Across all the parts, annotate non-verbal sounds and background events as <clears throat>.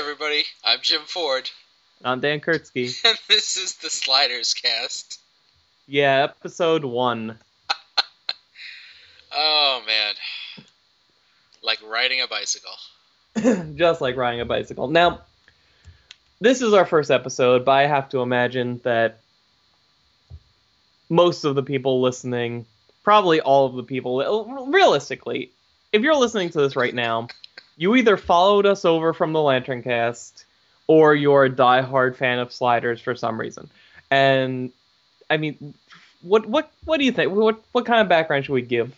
Everybody. I'm Jim Ford, I'm Dan Kurtzky. <laughs> and this is the Sliders Cast. Yeah, episode one. <laughs> Oh, man. Like riding a bicycle. <laughs> Just like riding a bicycle. Now, this is our first episode, but I have to imagine that most of the people listening, probably all of the people, realistically, if you're listening to this right now, you either followed us over from the Lantern Cast or you're a diehard fan of sliders for some reason. And I mean, what what what do you think? What what kind of background should we give?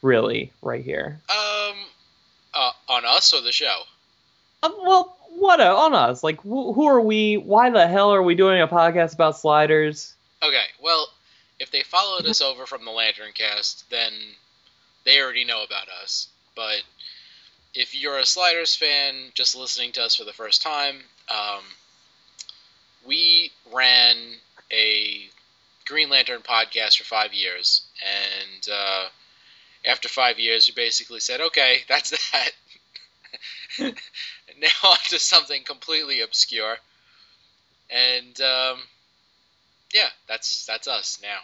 Really, right here. Um, uh, on us or the show? Uh, well, what uh, on us? Like, who, who are we? Why the hell are we doing a podcast about sliders? Okay, well, if they followed us over from the Lantern Cast, then they already know about us. But if you're a Sliders fan just listening to us for the first time, um, we ran a Green Lantern podcast for five years, and uh, after five years, we basically said, "Okay, <laughs> that's that." <laughs> now on to something completely obscure, and um, yeah, that's that's us now.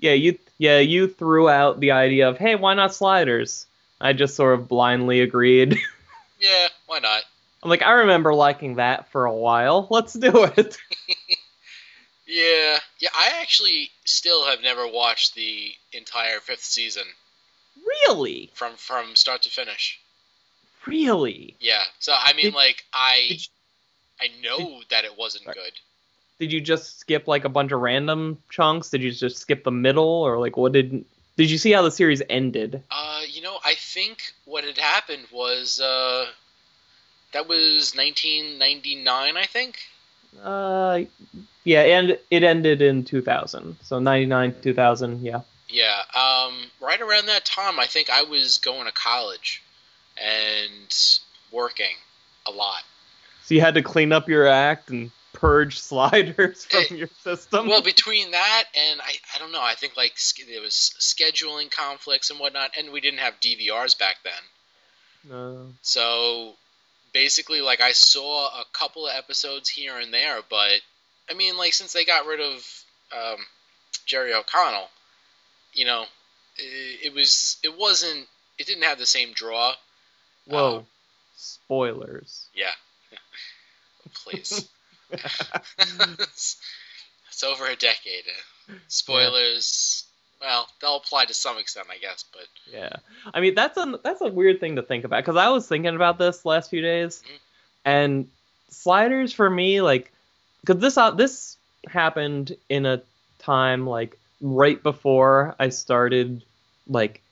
Yeah, you yeah you threw out the idea of hey, why not sliders? I just sort of blindly agreed. <laughs> Yeah, why not? I'm like, I remember liking that for a while. Let's do it. <laughs> Yeah, yeah. I actually still have never watched the entire fifth season really? from from start to finish. Really? Yeah, so I mean, Did- like I you- I know that it wasn't Sorry. good. Did you just skip like a bunch of random chunks? Did you just skip the middle or like what did Did you see how the series ended? Uh, you know, I think what had happened was uh, that was 1999, I think. Uh yeah, and it ended in 2000. So 99 2000, yeah. Yeah, um, right around that time, I think I was going to college and working a lot. So you had to clean up your act and purge sliders <laughs> from your system. Well, between that and I, I don't know. I think like there was scheduling conflicts and whatnot, and we didn't have DVRs back then. Uh, So basically, like I saw a couple of episodes here and there, but I mean, like since they got rid of um, Jerry O'Connell, you know, it, it was it wasn't it didn't have the same draw. whoa. Uh, Spoilers. yeah, <laughs> please. It's, <laughs> it's over a decade. Spoilers. Well, they'll apply to some extent, I guess, but Yeah, I mean that's a that's a weird thing to think about because I was thinking about this last few days, Mhm. and sliders for me like because this uh, this happened in a time like right before I started like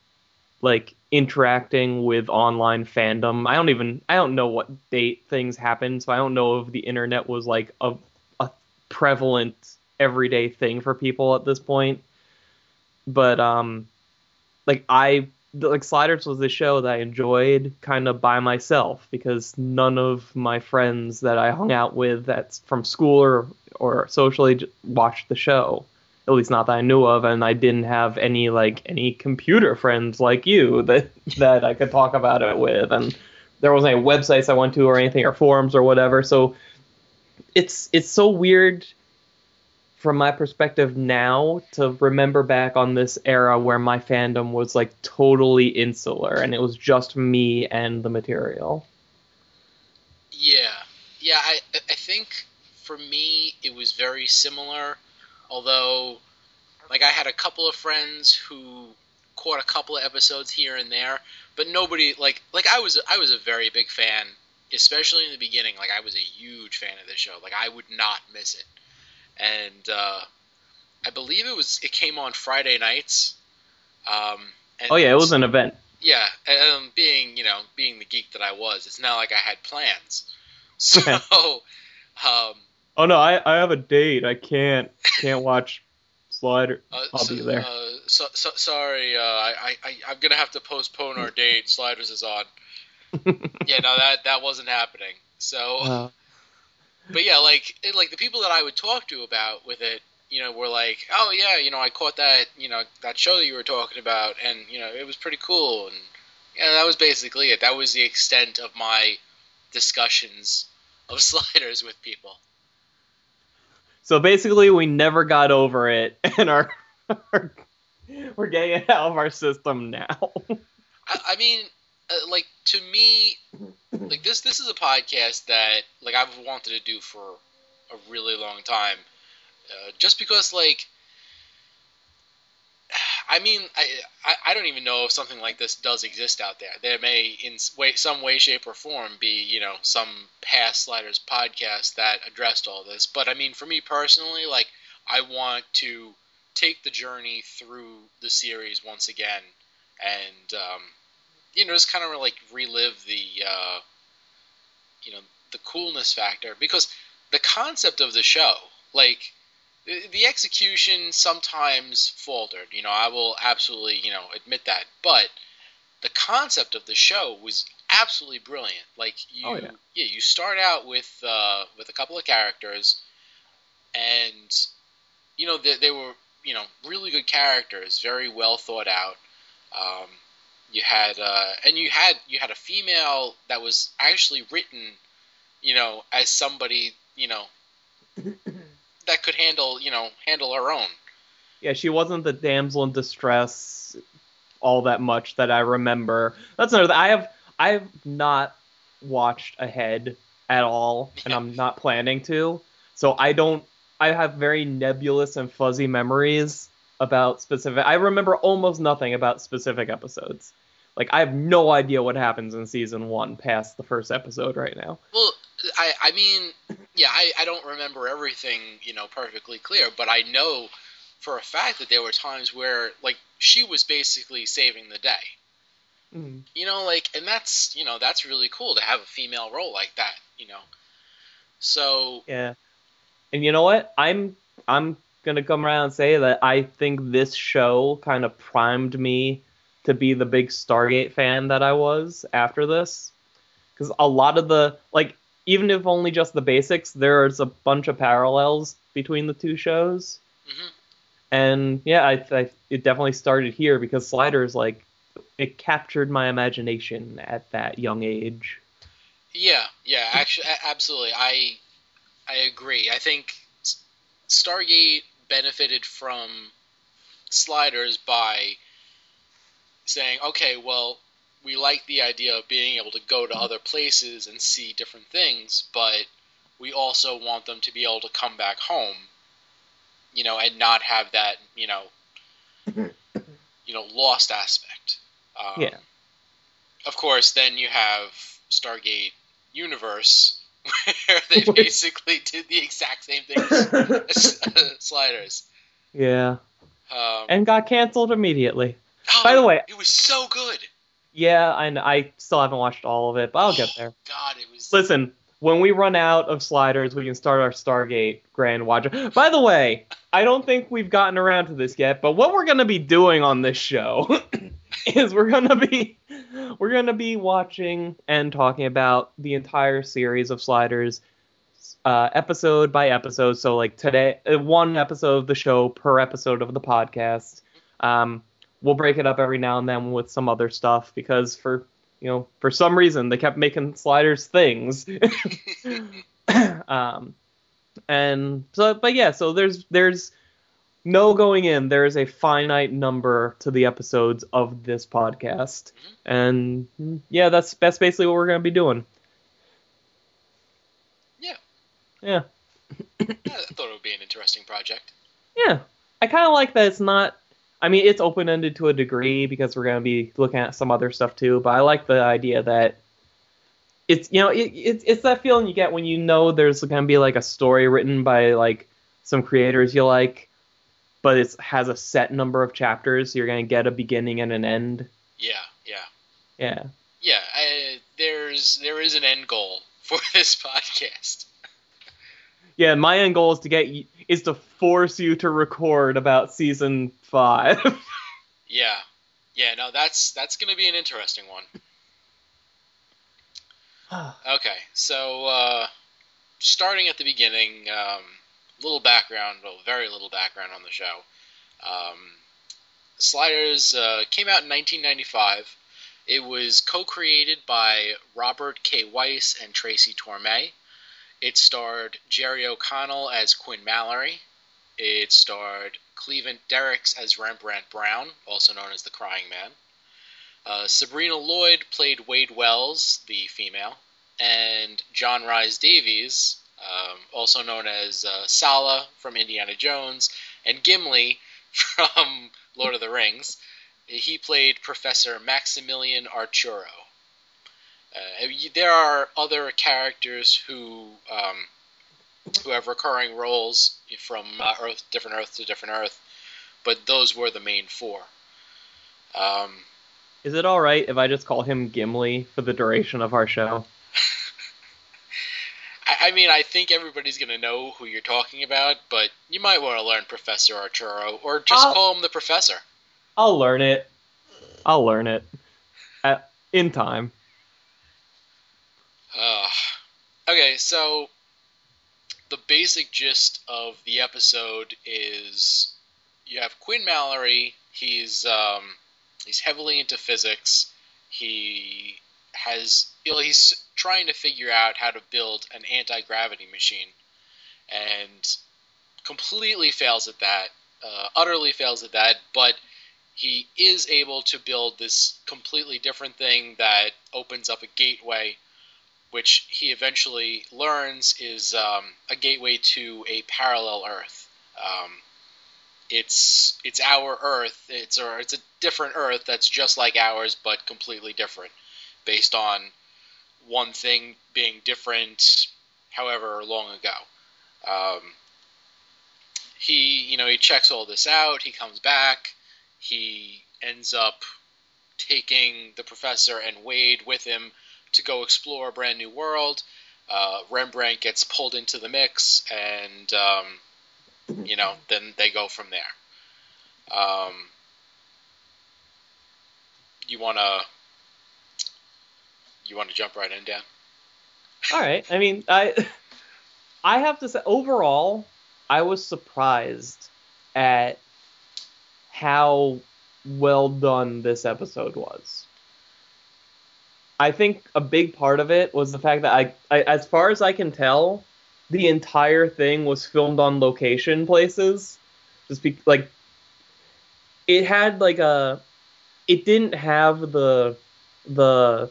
like interacting with online fandom. I don't even I don't know what date things happened, so I don't know if the internet was like a a prevalent everyday thing for people at this point. But um like I like Sliders was the show that I enjoyed kind of by myself because none of my friends that I hung out with that's from school or or socially watched the show. At least not that I knew of, and I didn't have any like any computer friends like you that that I could talk about it with, and there wasn't any websites I went to or anything or forums or whatever. So it's it's so weird from my perspective now to remember back on this era where my fandom was like totally insular and it was just me and the material. Yeah, yeah. I I think for me it was very similar, although like I had a couple of friends who caught a couple of episodes here and there, but nobody like like I was I was a very big fan, especially in the beginning. Like I was a huge fan of this show. Like I would not miss it, and uh, I believe it was it came on Friday nights. Um, and Oh yeah, it was an event. yeah, um, being you know being the geek that I was, it's not like I had plans. <laughs> So, <laughs> um, Oh no, I, I have a date. I can't can't watch Slider. uh, I'll so, be there. Uh, so, so, sorry, uh, I, I, I'm gonna have to postpone our date. Sliders is on. <laughs> yeah, no, that that wasn't happening. So, Uh, but yeah, like it, like the people that I would talk to about with it, you know, were like, oh yeah, you know, I caught that, you know, that show that you were talking about, and you know, it was pretty cool, and yeah, that was basically it. That was the extent of my discussions of <laughs> sliders with people. So basically, we never got over it, <laughs> and our, we're getting it out of our system now. I, I mean, uh, like to me, like this this is a podcast that like I've wanted to do for a really long time, uh, just because like. I mean, I, I don't even know if something like this does exist out there. There may, in way, some way, shape, or form, be you know some past sliders podcast that addressed all this. But I mean, for me personally, like I want to take the journey through the series once again, and um, you know just kind of like relive the uh, you know the coolness factor because the concept of the show, like the, execution sometimes faltered. You know, I will absolutely you know admit that, but the concept of the show was absolutely brilliant. Like you, Oh, yeah. yeah, you start out with uh, with a couple of characters, and you know they, they were you know really good characters, very well thought out. Um, you had uh, and you had you had a female that was actually written, you know, as somebody you know that could handle you know handle her own. Yeah, she wasn't the damsel in distress all that much that I remember. That's another. I have I have not watched ahead at all, and I'm <laughs> not planning to. So I don't. I have very nebulous and fuzzy memories about specific. I remember almost nothing about specific episodes. Like I have no idea what happens in season one past the first episode right now. Well, I I mean, yeah, I, I don't remember everything you know perfectly clear, but I know for a fact that there were times where like she was basically saving the day. Mm. You know, like, and that's you know that's really cool to have a female role like that. You know, so Yeah. And you know what? I'm I'm gonna come around and say that I think this show kind of primed me to be the big Stargate fan that I was after this. Because a lot of the like even if only just the basics, there's a bunch of parallels between the two shows. mhm. And yeah, I, I it definitely started here because Sliders like it captured my imagination at that young age. yeah, yeah, actually, absolutely, I I agree. I think Stargate benefited from Sliders by saying, okay, well, we like the idea of being able to go to other places and see different things, but we also want them to be able to come back home, you know, and not have that, you know, you know, lost aspect. Um, Yeah. Of course, then you have Stargate Universe, <laughs> where they basically did the exact same thing as Sliders. Yeah. Um, And got canceled immediately. oh, by the way- it was so good. Yeah, and I still haven't watched all of it, but I'll get there. God, it was. Listen, when we run out of sliders, we can start our Stargate Grand Watch. By the way, I don't think we've gotten around to this yet, but what we're gonna be doing on this show <laughs> is we're gonna be we're gonna be watching and talking about the entire series of sliders. Uh, episode by episode, so like today, uh, one episode of the show per episode of the podcast. Um, we'll break it up every now and then with some other stuff because for you know for some reason they kept making sliders things <laughs> um and so but yeah so there's there's no going in there's a finite number to the episodes of this podcast and mm, yeah that's that's basically what we're going to be doing Yeah. yeah <coughs> I thought it would be an interesting project. Yeah, I kind of like that it's not. I mean, it's open ended to a degree because we're going to be looking at some other stuff too. But I like the idea that it's you know it, it's it's that feeling you get when you know there's going to be like a story written by like some creators you like, but it has a set number of chapters. You're going to get a beginning and an end. Yeah, yeah, Yeah, yeah. I, there's there is an end goal for <laughs> this podcast. Yeah. My end goal is to get is to force you to record about season five. <laughs> Yeah, yeah. No, that's that's going to be an interesting one. <sighs> Okay, so uh, starting at the beginning, um, little background, well, very little background on the show. Um, Sliders uh, came out in 1995. It was co-created by Robert K. Weiss and Tracy Torme. It starred Jerry O'Connell as Quinn Mallory. It starred Cleavant Derricks as Rembrandt Brown, also known as the Crying Man. Uh, Sabrina Lloyd played Wade Wells, the female, and John Rhys Davies, um, also known as uh, Sallah from Indiana Jones, and Gimli <laughs> from Lord of the Rings. He played Professor Maximilian Arturo. Uh, there are other characters who um, who have recurring roles from uh, Earth, different Earth to different Earth, but those were the main four. Um, Is it all right if I just call him Gimli for the duration of our show? <laughs> I, I mean, I think everybody's gonna know who you're talking about, but you might want to learn Professor Arturo, or just I'll- call him the Professor. I'll learn it. I'll learn it. At, in time. Uh, okay, so the basic gist of the episode is you have Quinn Mallory. He's um, he's heavily into physics. He has he's trying to figure out how to build an anti gravity machine, and completely fails at that. Uh, utterly fails at that, but he is able to build this completely different thing that opens up a gateway which he eventually learns is um, a gateway to a parallel Earth. Um, it's it's our Earth. It's or it's a different Earth that's just like ours, but completely different, based on one thing being different, however long ago. Um, he you know he checks all this out. He comes back. He ends up taking the professor and Wade with him to go explore a brand new world. Uh, Rembrandt gets pulled into the mix, and um, you know, then they go from there. Um, you wanna you wanna jump right in, Dan? All right. I mean, I <laughs> I have to say overall, I was surprised at how well done this episode was. I think a big part of it was the fact that I, I as far as I can tell, the entire thing was filmed on location places. Just be like it had like a it didn't have the the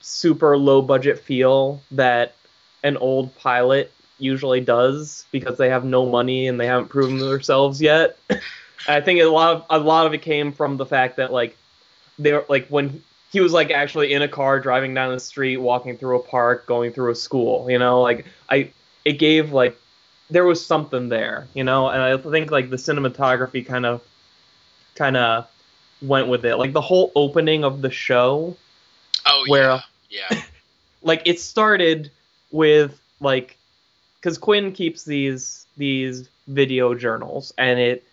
super low budget feel that an old pilot usually does because they have no money and they haven't proven themselves yet. <laughs> I think a lot of a lot of it came from the fact that like they were like when he was like actually in a car driving down the street, walking through a park, going through a school, you know, like I it gave like there was something there, you know, and I think like the cinematography kind of kind of went with it. Like the whole opening of the show Oh Where- uh, yeah, yeah, <laughs> like it started with like because Quinn keeps these these video journals and it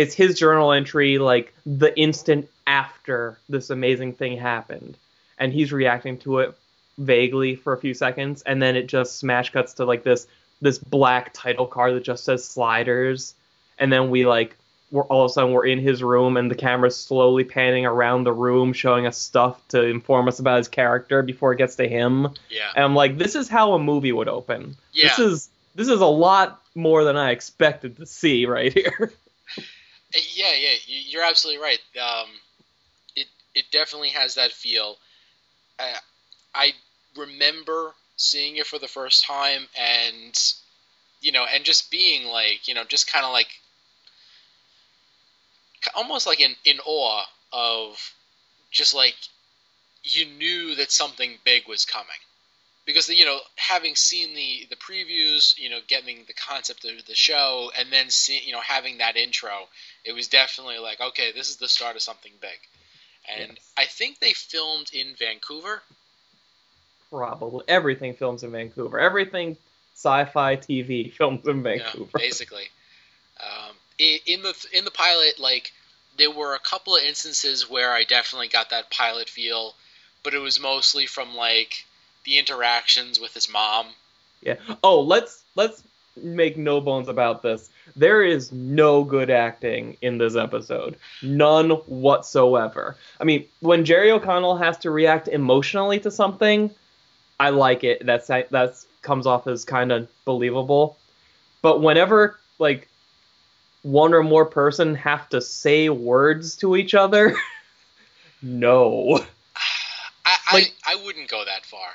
it's his journal entry like the instant after this amazing thing happened and he's reacting to it vaguely for a few seconds and then it just smash cuts to like this this black title card that just says sliders and then we like we're all of a sudden we're in his room and the camera's slowly panning around the room showing us stuff to inform us about his character before it gets to him yeah. and I'm like, this is how a movie would open. Yeah. This is this is a lot more than I expected to see right <laughs> here. Yeah, yeah, you- you're absolutely right. Um, it it definitely has that feel. Uh, I remember seeing it for the first time, and you know, and just being like, you know, just kind of like, almost like in in awe of, just like, you knew that something big was coming. Because you know, having seen the the previews, you know, getting the concept of the show, and then seeing you know, having that intro, it was definitely like, okay, this is the start of something big. And Yes. I think they filmed in Vancouver. Probably everything films in Vancouver. Everything sci-fi TV <laughs> films in Vancouver. Yeah, basically. Um, in the in the pilot, like there were a couple of instances where I definitely got that pilot feel, but it was mostly from like the interactions with his mom. Yeah. Oh, let's let's make no bones about this. There is no good acting in this episode. None whatsoever. I mean, when Jerry O'Connell has to react emotionally to something, I like it. That's that's comes off as kind of believable. But whenever like one or more person have to say words to each other, <laughs> no. I, Like- I I wouldn't go that far.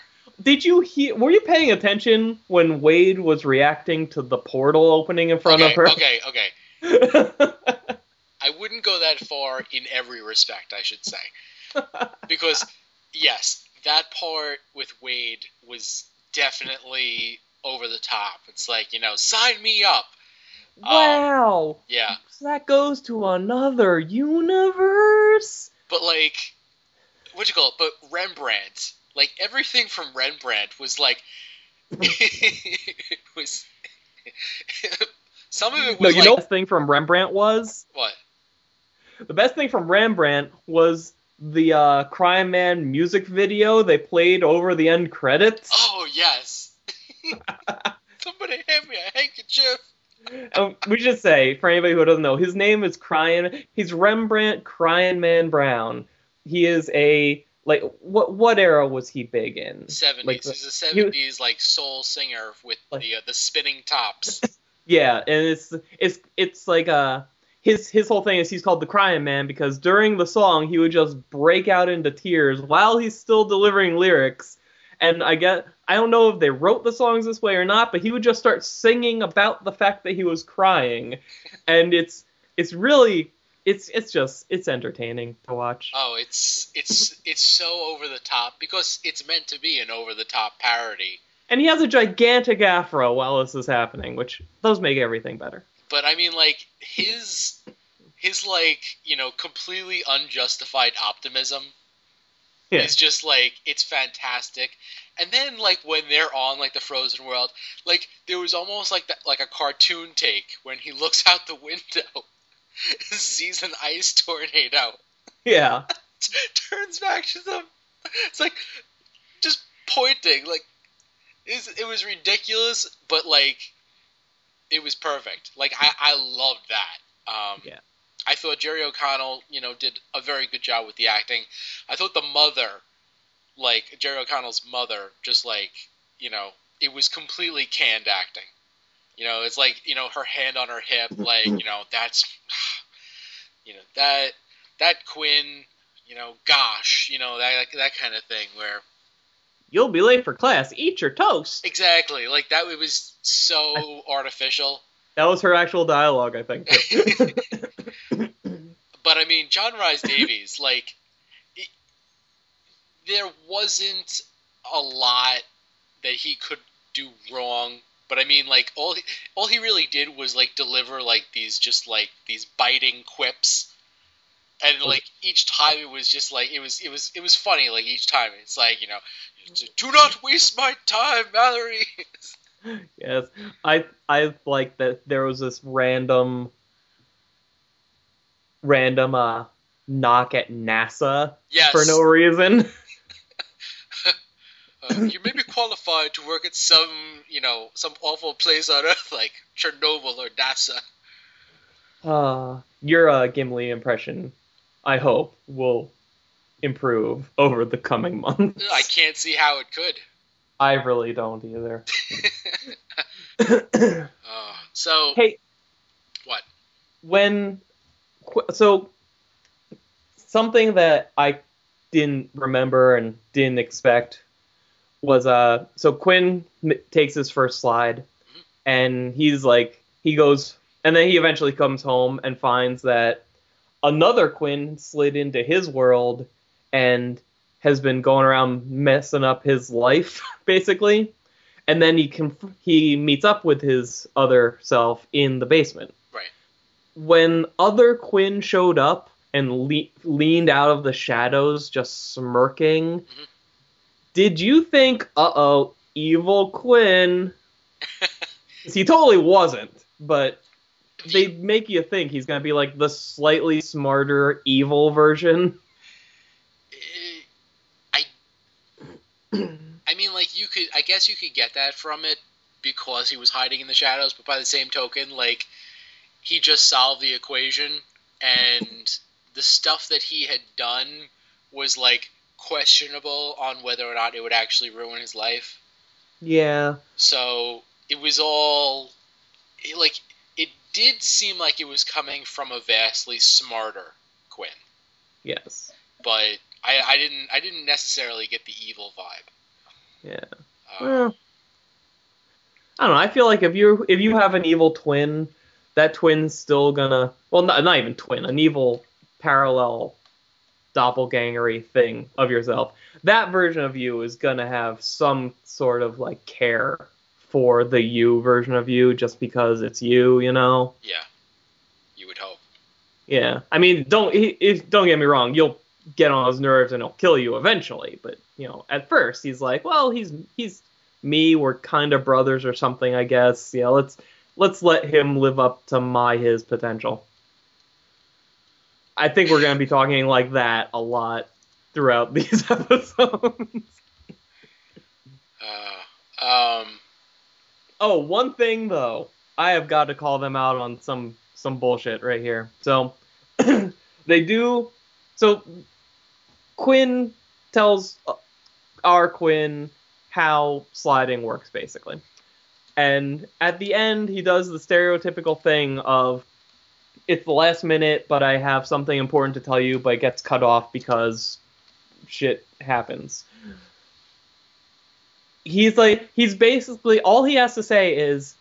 Did you hear? Were you paying attention when Wade was reacting to the portal opening in front okay, of her? okay, <laughs> okay. I wouldn't go that far in every respect, I should say. Because, yes, that part with Wade was definitely over the top. It's like, you know, sign me up. Um, wow, Yeah. So that goes to another universe. But, like, what you call it? But Rembrandt, like, everything from Rembrandt was like, <laughs> it was. <laughs> Some of it was. No, you like, know what the thing from Rembrandt was? what? The best thing from Rembrandt was the uh, Crying Man music video they played over the end credits. Oh, yes. <laughs> Somebody hand me a handkerchief. Um, we should say, for anybody who doesn't know, his name is Cryin'. He's Rembrandt Cryin' Man Brown. He is a like what what era was he big in? 70s. Like He's a 70s like soul singer with Like- the uh, the spinning tops. <laughs> Yeah, and it's it's it's like uh his his whole thing is he's called the crying man because during the song he would just break out into tears while he's still delivering lyrics. And I get I don't know if they wrote the songs this way or not, but he would just start singing about the fact that he was crying. And it's it's really it's it's just it's entertaining to watch. oh, it's it's it's so over the top because it's meant to be an over the top parody. And he has a gigantic afro while this is happening, which those make everything better. But I mean like his his like, you know, completely unjustified optimism Yeah. is just like it's fantastic. And then like when they're on like the frozen world, like there was almost like that like a cartoon take when he <laughs> looks out the window <laughs> sees an ice tornado. Yeah. <laughs> turns back to them. It's like just pointing. Like it was ridiculous, but like it was perfect. Like I, I loved that. Um, Yeah. I thought Jerry O'Connell, you know, did a very good job with the acting. I thought the mother, like Jerry O'Connell's mother, just like you know, it was completely canned acting. You know, it's like you know her hand on her hip, mm-hmm. like you know that's, <sighs> you know that that Quinn, you know, gosh, you know that that kind of thing where You'll be late for class. Eat your toast. exactly like that. It was so artificial. That was her actual dialogue, I think. <laughs> <laughs> But I mean, John Rhys Davies, like, it, there wasn't a lot that he could do wrong. But I mean, like, all he, all he really did was like deliver like these just like these biting quips, and like each time it was just like it was it was it was funny. Like each time it's like you know, do not waste my time, Mallory. <laughs> yes, I I like that there was this random random uh knock at NASA yes, for no reason. <laughs> uh, you may be qualified to work at some you know some awful place on Earth <laughs> like Chernobyl or NASA. Uh, your uh, Gimli impression, I hope, will improve over the coming months. I can't see how it could. I really don't either. <laughs> <coughs> Uh, so hey, what? when so something that I didn't remember and didn't expect was uh so Quinn m- takes his first slide and he's like he goes and then he eventually comes home and finds that another Quinn slid into his world and has been going around messing up his life <laughs> basically and then he conf- he meets up with his other self in the basement Right. when other Quinn showed up and le- leaned out of the shadows, just smirking, Mhm. Did you think, uh oh, evil Quinn? <laughs> he totally wasn't, but they make you think he's gonna be like the slightly smarter evil version. Eh, I I mean, like you could, I guess you could get that from it because he was hiding in the shadows, but by the same token, like he just solved the equation and the stuff that he had done was like questionable on whether or not it would actually ruin his life. Yeah. So it was all it, like it did seem like it was coming from a vastly smarter Quinn, Yes. but I, I didn't I didn't necessarily get the evil vibe. Yeah. Uh, Well, I don't know. I feel like if you if you have an evil twin, that twin's still gonna well, not, not even twin, an evil parallel doppelgangery thing of yourself. That version of you is gonna have some sort of like care for the you version of you, just because it's you, you know. yeah, you would hope. Yeah, I mean, don't he, if, don't get me wrong. You'll get on his nerves and he'll kill you eventually. But you know, at first he's like, well, he's he's me. We're kind of brothers or something, I guess. Yeah, let's let's let him live up to my his potential. I think we're gonna be talking like that a lot throughout <laughs> these episodes. Uh, um, Oh, one thing though, I have got to call them out on some some bullshit right here. So <clears throat> they do. So Quinn tells uh, our Quinn how sliding works, basically, and at the end he does the stereotypical thing of it's the last minute, but I have something important to tell you, but it gets cut off because shit happens. He's like he's basically all he has to say is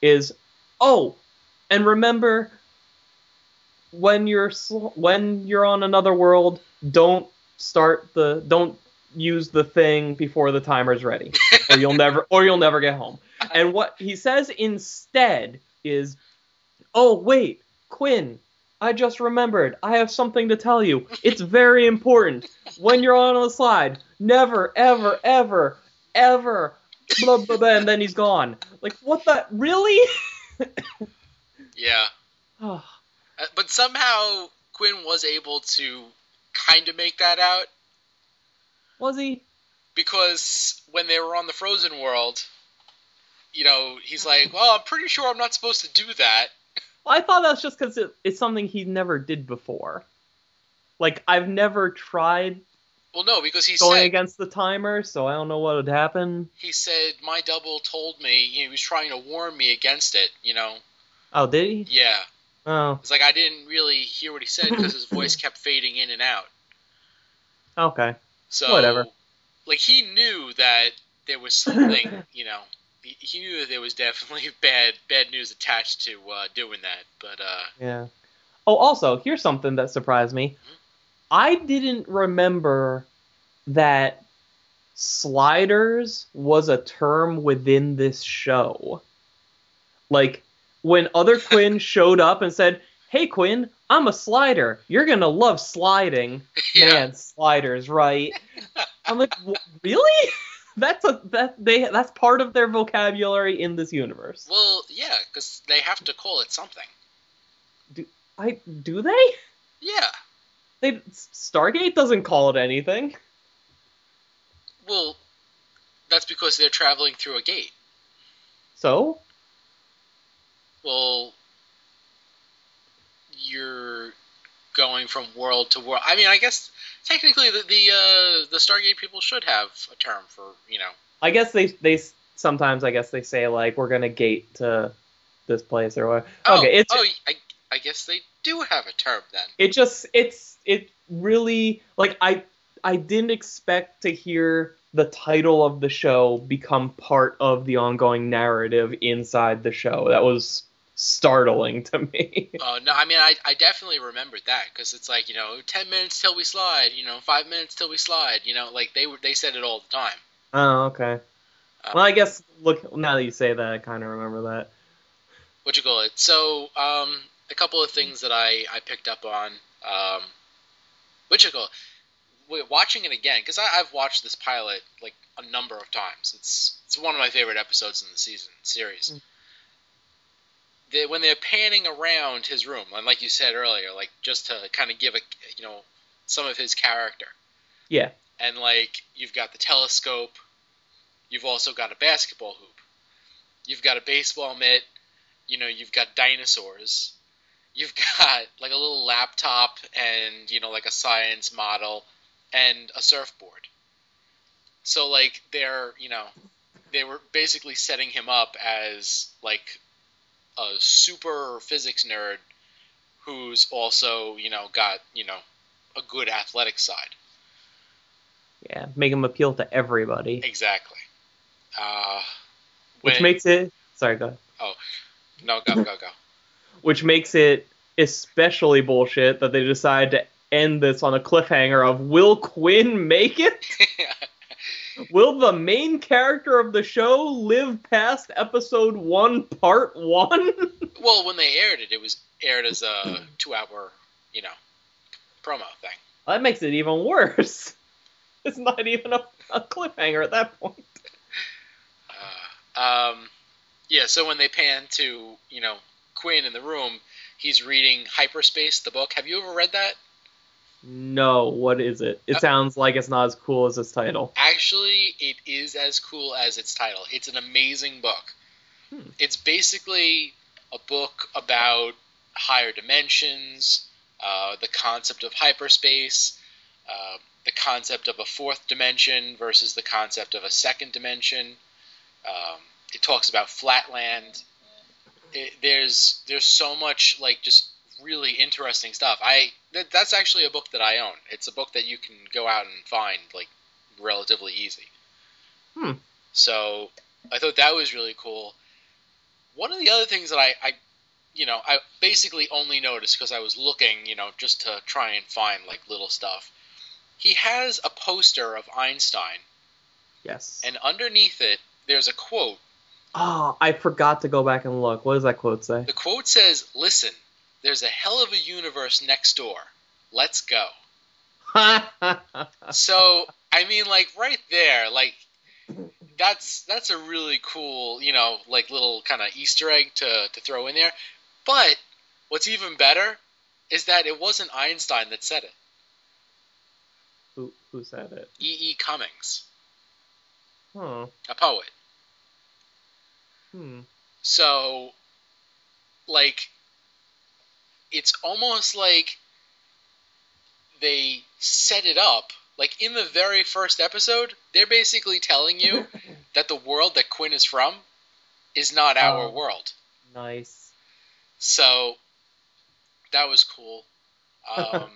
is oh and remember when you're sl- when you're on another world don't start the don't use the thing before the timer's ready or you'll never <laughs> or you'll never get home. And what he says instead is oh wait quinn i just remembered i have something to tell you. It's very important. When you're on a slide never ever ever ever blah, blah, blah, and then he's gone. Like what the really? Yeah, oh, <sighs> Uh, but somehow Quinn was able to kind of make that out. Was he? Because when they were on the frozen world, you know, he's like, "Well, I'm pretty sure I'm not supposed to do that." I thought that's just because it, it's something he never did before. Like I've never tried Well, no, because he's going said against the timer, so I don't know what would happen. he said my double told me he was trying to warn me against it. You know, Oh, did he? yeah. Oh, It's like I didn't really hear what he said because his voice kept fading in and out. okay. So Whatever. Like he knew that there was something, <laughs> you know, he, knew that there was definitely <laughs> bad bad news attached to uh, doing that. But uh, Yeah. Oh, also, here's something that surprised me. I didn't remember that sliders was a term within this show. Like when other <laughs> Quinn showed up and said, "Hey Quinn, I'm a slider. You're going to love sliding." <laughs> yeah, Man, sliders, right? I'm like, "Really?" That's a that they that's part of their vocabulary in this universe. well, yeah, because they have to call it something. Do I do they? Yeah. They Stargate doesn't call it anything. Well, that's because they're traveling through a gate. So Well, you're going from world to world. I mean, I guess technically the the, uh, the Stargate people should have a term for you know. I guess they they sometimes I guess they say like we're gonna gate to this place or what. Oh, okay, it's oh, I, I guess they do have a term then. it just it's it really like I I didn't expect to hear the title of the show become part of the ongoing narrative inside the show. That was startling to me. Oh no, I mean I, I definitely remembered that because it's like you know ten minutes till we slide, you know five minutes till we slide, you know like they were they said it all the time. oh, okay. Um, Well, I guess look now that you say that, I kind of remember that. what you call it. So, um, a couple of things that I, I picked up on. Um, what you call it? Watching it again because I've watched this pilot like a number of times. It's it's one of my favorite episodes in the season series. They, when they're panning around his room, and like you said earlier, like just to kind of give a you know some of his character, Yeah. and like you've got the telescope, you've also got a basketball hoop, you've got a baseball mitt, you know, you've got dinosaurs, you've <laughs> got like a little laptop and you know like a science model and a surfboard. So like they're you know they were basically setting him up as like a super physics nerd who's also you know got you know a good athletic side. Yeah, make him appeal to everybody, Exactly. Uh, which makes it. Sorry, go. ahead. no go go go. <laughs> Which makes it especially bullshit that they decide to end this on a cliffhanger of Will Quinn make it? <laughs> Will the main character of the show live past episode one, part one? <laughs> well, when they aired it, it was aired as a two-hour you know promo thing. that makes it even worse. <laughs> It's not even a, a cliffhanger at that point. Uh, um, yeah, so when they pan to, you know, Quinn in the room, he's reading Hyperspace, the book. Have you ever read that? No, what is it? It Uh, sounds like it's not as cool as its title. Actually, it is as cool as its title. It's an amazing book. Hmm. It's basically a book about higher dimensions, uh, the concept of hyperspace, uh, the concept of a fourth dimension versus the concept of a second dimension. Um, it talks about flatland. It, there's there's so much like just really interesting stuff. I that, that's actually a book that I own. It's a book that you can go out and find like relatively easy. Hmm. So I thought that was really cool. One of the other things that I, I you know, I basically only noticed because I was looking, you know, just to try and find like little stuff. He has a poster of Einstein, Yes. and underneath it, there's a quote. oh, I forgot to go back and look. What does that quote say? The quote says, "Listen, there's a hell of a universe next door. Let's go." <laughs> So I mean, like right there, like that's that's a really cool, you know, like little kind of Easter egg to to throw in there. But what's even better is that it wasn't Einstein that said it. who, who said it? E. E. Cummings, a poet. Hmm. So, like, it's almost like they set it up. Like in the very first episode, they're basically telling you <laughs> that the world that Quinn is from is not our Oh. world. Nice. So that was cool. <laughs> Um,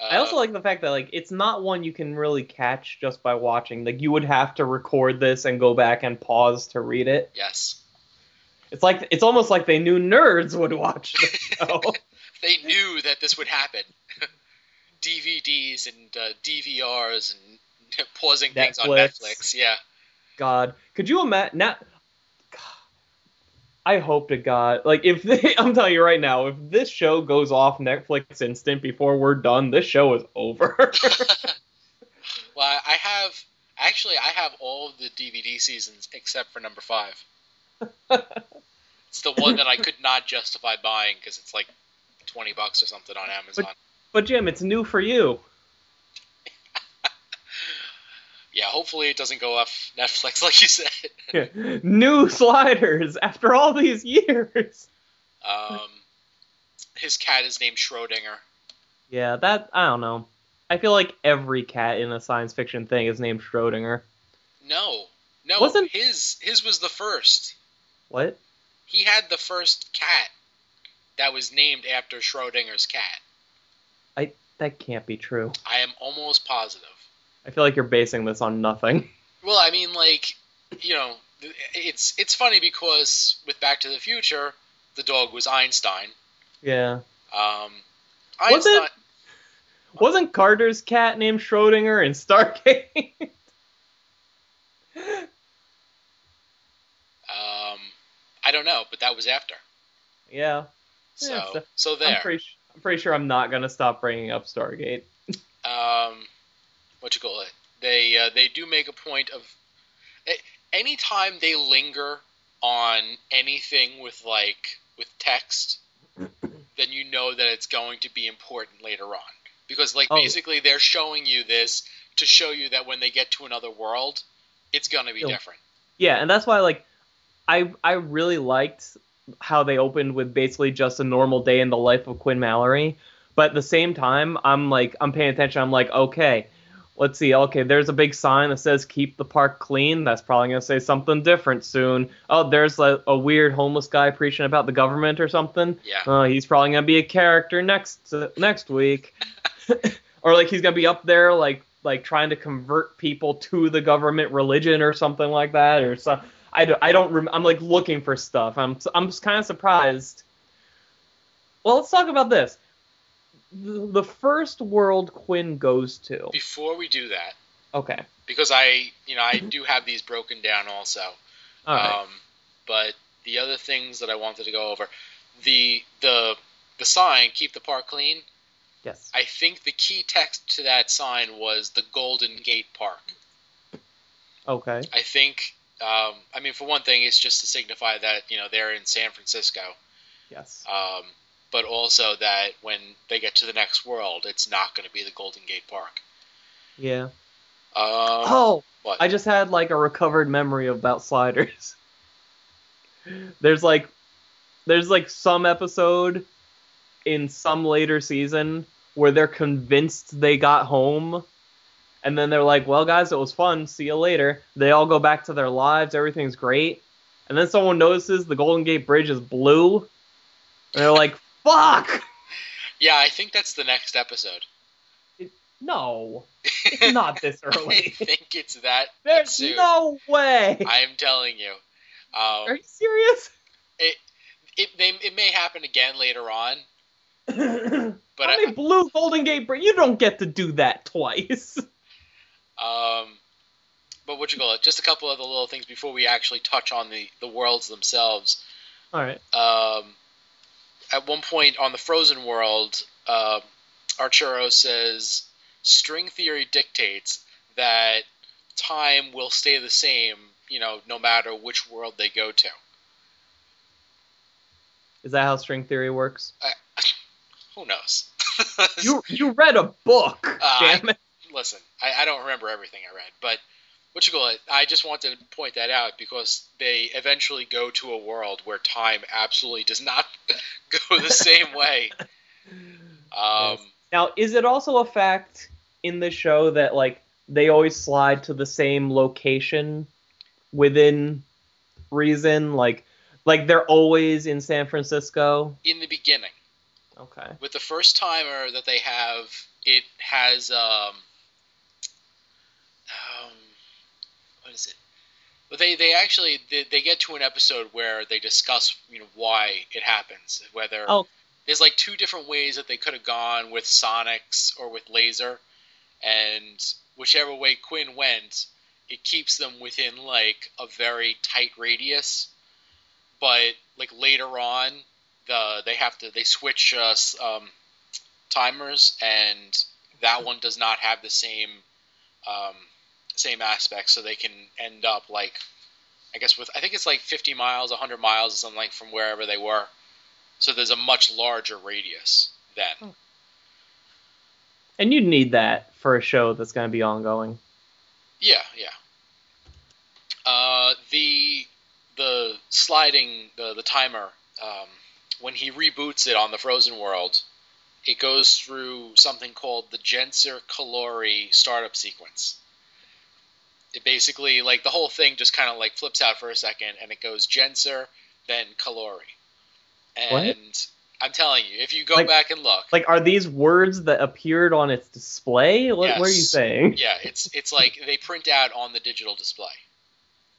I also uh, like the fact that like it's not one you can really catch just by watching. Like you would have to record this and go back and pause to read it. yes, It's like it's almost like they knew nerds would watch the <laughs> show. they knew that this would happen. <laughs> DVDs and uh, DVRs and <laughs> pausing things on Netflix. Netflix. Yeah. God, could you imagine? Now, I hope to God, like if they, I'm telling you right now, if this show goes off Netflix instant before we're done, this show is over. Well, I I have actually I have all of the DVD seasons except for number five. It's the one that I could not justify buying because it's like twenty bucks or something on Amazon. but Jim, it's new for you. <laughs> yeah, hopefully it doesn't go off Netflix like you said. yeah. <laughs> new sliders after all these years. Um, his cat is named Schrodinger. Yeah, that I don't know. I feel like every cat in a science fiction thing is named Schrodinger. No, no, Wasn't- his his was the first. What? He had the first cat that was named after Schrodinger's cat. I That can't be true. I am almost positive. I feel like you're basing this on nothing. <laughs> Well, I mean, like, you know, it's it's funny because with Back to the Future, the dog was Einstein. Yeah. Um, Was it? Wasn't Carter's cat named Schrodinger in Stargate? <laughs> Um, I don't know, but that was after. yeah. So Yeah, so- so I'm there. pretty, I'm pretty sure I'm not gonna stop bringing up Stargate. <laughs> um, what you call it? They uh, they do make a point of anytime they linger on anything with like with text, <clears throat> then you know that it's going to be important later on because like Oh. basically they're showing you this to show you that when they get to another world, it's gonna be It'll- different. Yeah, and that's why like I I really liked how they opened with basically just a normal day in the life of Quinn Mallory. But at the same time, I'm like I'm paying attention. I'm like, okay, let's see. Okay, there's a big sign that says "Keep the park clean." That's probably gonna say something different soon. Oh, there's a, a weird homeless guy preaching about the government or something. Yeah. Uh, he's probably gonna be a character next uh, next week, <laughs> or like he's gonna be up there like like trying to convert people to the government religion or something like that or so. I don't, I don't rem- I'm like looking for stuff. I'm I'm just kind of surprised. Well, let's talk about this. The, the first world Quinn goes to. Before we do that, Okay. because I, you know, I do have these broken down also. All right. Um, but the other things that I wanted to go over, the the the sign "Keep the Park Clean." yes. I think the key text to that sign was the Golden Gate Park. Okay. I think, um, I mean, for one thing, it's just to signify that you know they're in San Francisco, Yes. um, but also that when they get to the next world, it's not going to be the Golden Gate Park. Yeah. Um, Oh, what? I just had like a recovered memory about sliders. <laughs> there's like there's like some episode in some later season where they're convinced they got home and then they're like, "Well, guys, it was fun. See you later." They all go back to their lives. Everything's great. And then someone notices the Golden Gate Bridge is blue. And they're like, "Fuck!" yeah, I think that's the next episode. No. It's not this <laughs> early. I think it's that There's soon. no way. I am telling you. Um, Are you serious? it may it may happen again later on, <clears throat> but I, many blue Golden Gate Bridge? You don't get to do that twice. <laughs> um, but what you call it? Just a couple of the little things before we actually touch on the the worlds themselves. All right. Um, at one point on the Frozen world, uh, Arturo says string theory dictates that time will stay the same, you know, no matter which world they go to. Is that how string theory works? <laughs> Who knows? <laughs> You you read a book. Uh, damn it. Listen, I, I don't remember everything I read, but what you call it? I just wanted to point that out because they eventually go to a world where time absolutely does not <laughs> go the same way. <laughs> Um, Now, is it also a fact in the show that like they always slide to the same location within reason? Like like they're always in San Francisco. in the beginning, Okay. with the first timer that they have, it has um, um what is it? But they, they actually they, they get to an episode where they discuss you know why it happens whether Oh. there's like two different ways that they could have gone with Sonics or with Laser, and whichever way Quinn went, it keeps them within like a very tight radius. But like later on, the they have to they switch uh, um, timers, and that one does not have the same um, same aspects, so they can end up like I guess with I think it's like 50 miles, 100 miles, or something like from wherever they were. So there's a much larger radius then. And you'd need that for a show that's going to be ongoing. Yeah, yeah. Uh, the the sliding the the timer um, when he reboots it on the Frozen world, it goes through something called the Genser Kalori startup sequence. It basically like the whole thing just kind of like flips out for a second, and it goes Genser, then Kalori, What? and I'm telling you, if you go Like- back and look, Like, are these words that appeared on its display? What, what are you saying? <laughs> yeah, it's it's like they print out on the digital display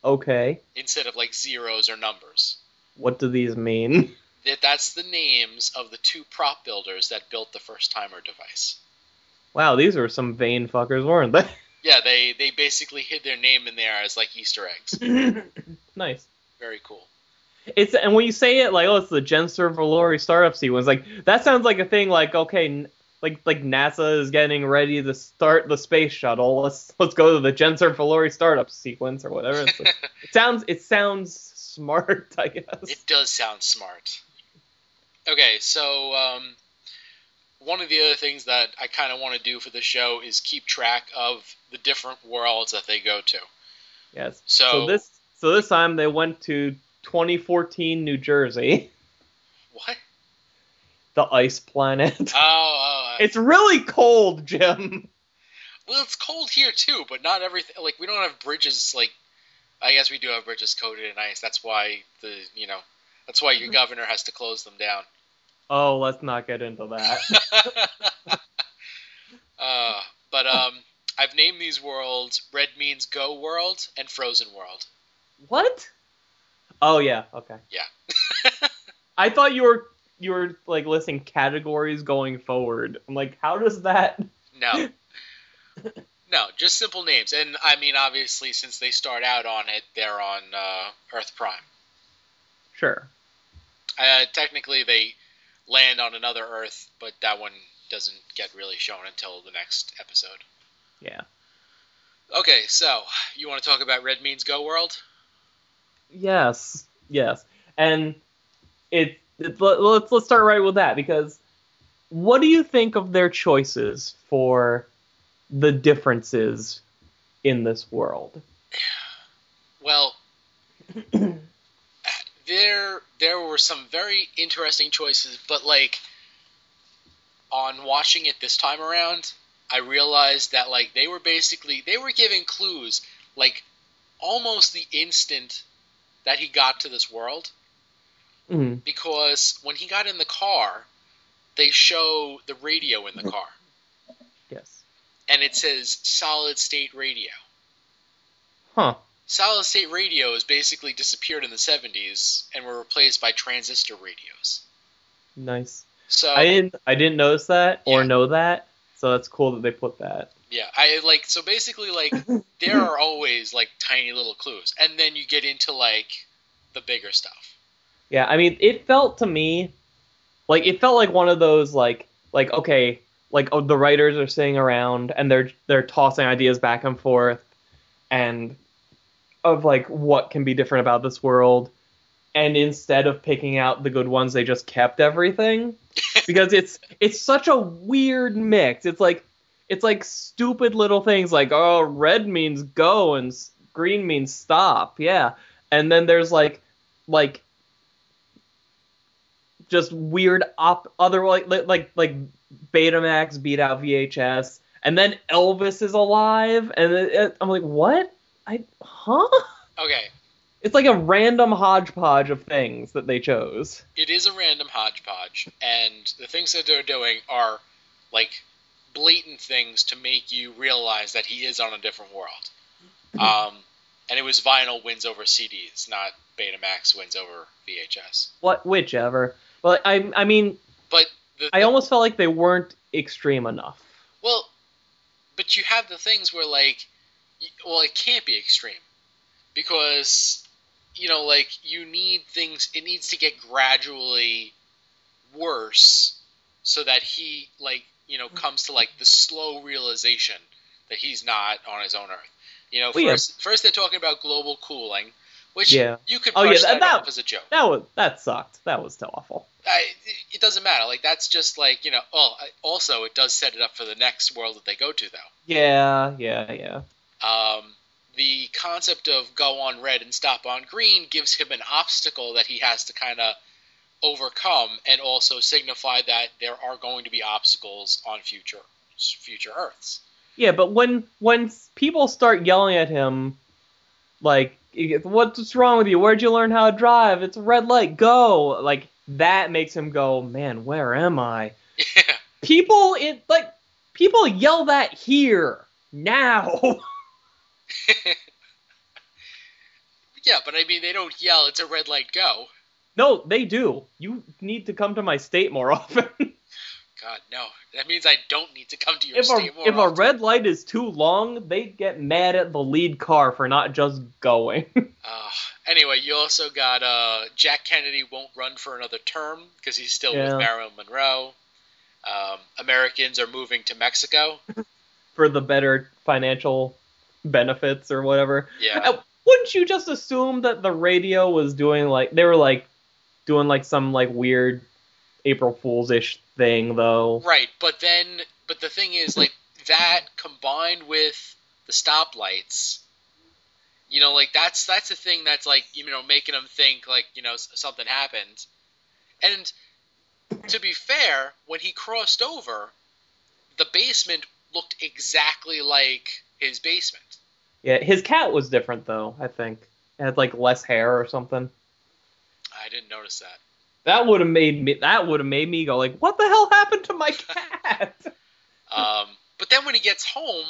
Okay. instead of like zeros or numbers. What do these mean? <laughs> that that's the names of the two prop builders that built the first timer device. Wow, these were some vain fuckers, weren't they? <laughs> Yeah, they they basically hid their name in there as like Easter eggs. <laughs> nice. Very cool. It's and when you say it like, oh, it's the Genser Valori startup sequence. Like that sounds like a thing. Like okay, like like NASA is getting ready to start the space shuttle. Let's let's go to the Genser Valori startup sequence or whatever. It's, <laughs> it sounds it sounds smart, <laughs> I guess. It does sound smart. Okay, so um, one of the other things that I kind of want to do for the show is keep track of the different worlds that they go to. yes. So, So this so this time they went to 2014 New Jersey, <laughs> What? the ice planet. Oh, oh. uh, It's really cold, Jim. well, it's cold here too, but not everything. Like we don't have bridges. Like I guess we do have bridges coated in ice. That's why the you know that's why your governor has to close them down. Oh, let's not get into that. <laughs> uh, but um, I've named these worlds Red means Go World and Frozen World. what? Oh yeah, okay. Yeah. <laughs> I thought you were you were like listing categories going forward. I'm like, how does that? <laughs> No. No, just simple names. And I mean, obviously, since they start out on it, they're on uh, Earth Prime. Sure. Uh, technically, they land on another Earth, but that one doesn't get really shown until the next episode. Yeah. Okay, so you want to talk about Red Means Go World? Yes. Yes. And it, it let- let's let's start right with that because what do you think of their choices for the differences in this world? Well, <clears throat> there there were some very interesting choices, but like on watching it this time around, I realized that like they were basically they were giving clues like almost the instant that he got to this world Mhm. because when he got in the car, they show the radio in the car Yes. and it says solid state radio. Huh. Solid state radios basically disappeared in the 70s and were replaced by transistor radios. Nice. So I didn't I didn't notice that or Yeah. know that, so that's cool that they put that. yeah, I like so basically like <laughs> there are always like tiny little clues and then you get into like the bigger stuff. Yeah, I mean, it felt to me like it felt like one of those like like okay, like oh, the writers are sitting around and they're they're tossing ideas back and forth and of like what can be different about this world and instead of picking out the good ones they just kept everything <laughs> because it's it's such a weird mix. It's like it's like stupid little things like oh red means go and green means stop. Yeah. And then there's like like just weird op other like like like, Betamax beat out VHS and then Elvis is alive and it, it- I'm like what? I huh? Okay, It's like a random hodgepodge of things that they chose. it is a random hodgepodge and the things that they're doing are like blatant things to make you realize that he is on a different world. Um, and it was vinyl wins over CDs, not Betamax wins over VHS. What whichever. But I I mean But the, I almost felt like they weren't extreme enough. well, but you have the things where like, well, it can't be extreme because you know, like you need things. It needs to get gradually worse so that he like you know comes to like the slow realization that he's not on his own Earth. You know, Well, yeah. first first they're talking about global cooling, which Yeah. you could Oh, brush yeah, that, that- off as a joke. That was that sucked. That was awful. I, it doesn't matter. Like that's just like you know. Oh, also it does set it up for the next world that they go to, though. Yeah, yeah, yeah. Um, the concept of go on red and stop on green gives him an obstacle that he has to kind of overcome, and also signify that there are going to be obstacles on future future Earths. Yeah, but when when people start yelling at him, like, "What's wrong with you? Where'd you learn how to drive? It's a red light. Go!" Like that makes him go, "Man, where am I?" Yeah, <laughs> People, it like people yell that here now. <laughs> <laughs> yeah, but I mean they don't yell. It's a red light. Go. no, they do. You need to come to my state more <laughs> often. God no. That means I don't need to come to your if a state more if a red light is too long, they get mad at the lead car for not just going. <laughs> Uh, anyway, you also got uh, Jack Kennedy won't run for another term because he's still Yeah. with Marilyn Monroe. Um, Americans are moving to Mexico. for the better financial benefits or whatever. Yeah, Uh, Wouldn't you just assume that the radio was doing like they were like doing like some like weird April Fool's ish thing though? right. But then, but the thing is, like that combined with the stoplights, You know, like that's that's the thing that's like you know making them think like you know something happened. And to be fair, when he crossed over, the basement looked exactly like his basement. Yeah, his cat was different though. I think it had like less hair or something. I didn't notice that. That would have made me. That would have made me go like, "What the hell happened to my <laughs> cat?" Um, but then when he gets home,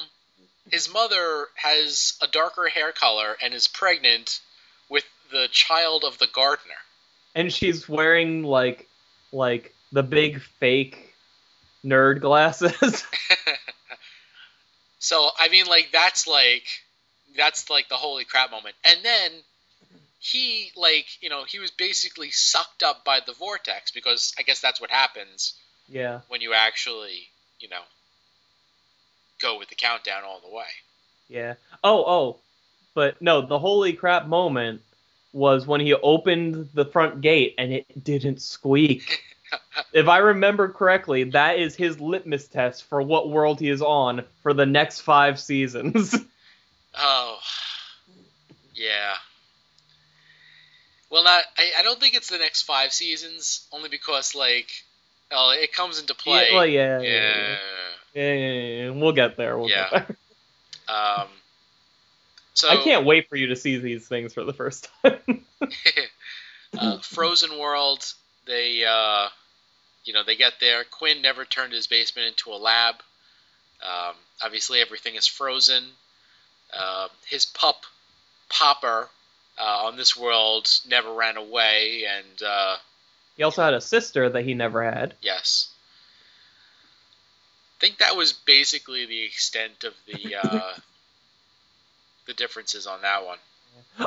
his mother has a darker hair color and is pregnant with the child of the gardener. and she's wearing like, like the big fake nerd glasses. <laughs> so I mean, like that's like that's like the holy crap moment. And then he like you know he was basically sucked up by the vortex because I guess that's what happens yeah, when you actually you know go with the countdown all the way. yeah. Oh, oh, but no, the holy crap moment was when he opened the front gate and it didn't squeak. <laughs> if I remember correctly, that is his litmus test for what world he is on for the next five seasons. <laughs> Oh, yeah. Well, not. I, I don't think it's the next five seasons, only because like, oh, it comes into play. Yeah, well, yeah, yeah, yeah. yeah, yeah. We'll get there. We'll Yeah. get there. <laughs> Um. So I can't wait for you to see these things for the first time. <laughs> uh, Frozen World. They, uh, you know, they get there. Quinn never turned his basement into a lab. Um, obviously, everything is frozen. Uh, his pup, Popper, uh, on this world never ran away, and uh, he also had a sister that he never had. yes, I think that was basically the extent of the uh, <laughs> the differences on that one.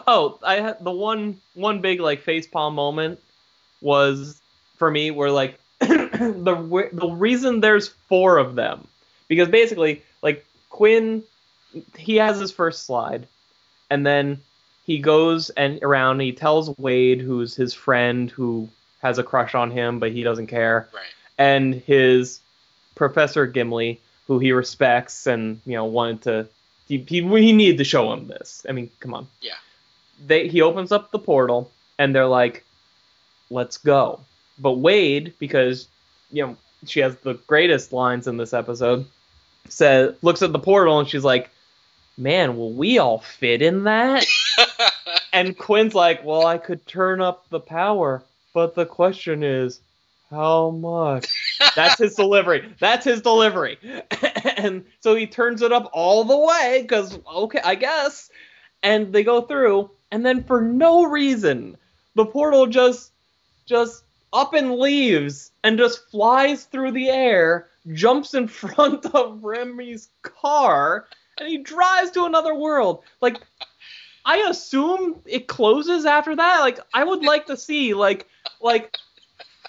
Oh, I had the one one big like facepalm moment was for me where like <clears throat> the the reason there's four of them because basically like Quinn he has his first slide and then he goes and around and he tells Wade who's his friend who has a crush on him but he doesn't care Right. and his Professor Gimli, who he respects and you know wanted to, he he, he needed to show him this. I mean, come on. Yeah. They he opens up the portal and they're like, "Let's go." But Wade, because you know she has the greatest lines in this episode, says looks at the portal and she's like, "Man, will we all fit in that?" <laughs> and Quinn's like, "Well, I could turn up the power, but the question is, how much?" That's his delivery. That's his delivery. <laughs> and so he turns it up all the way because okay, I guess. And they go through, and then for no reason, the portal just just up and leaves and just flies through the air, jumps in <laughs> front of Remy's car, and he drives to another world. Like I assume it closes after that. Like I would like to see like like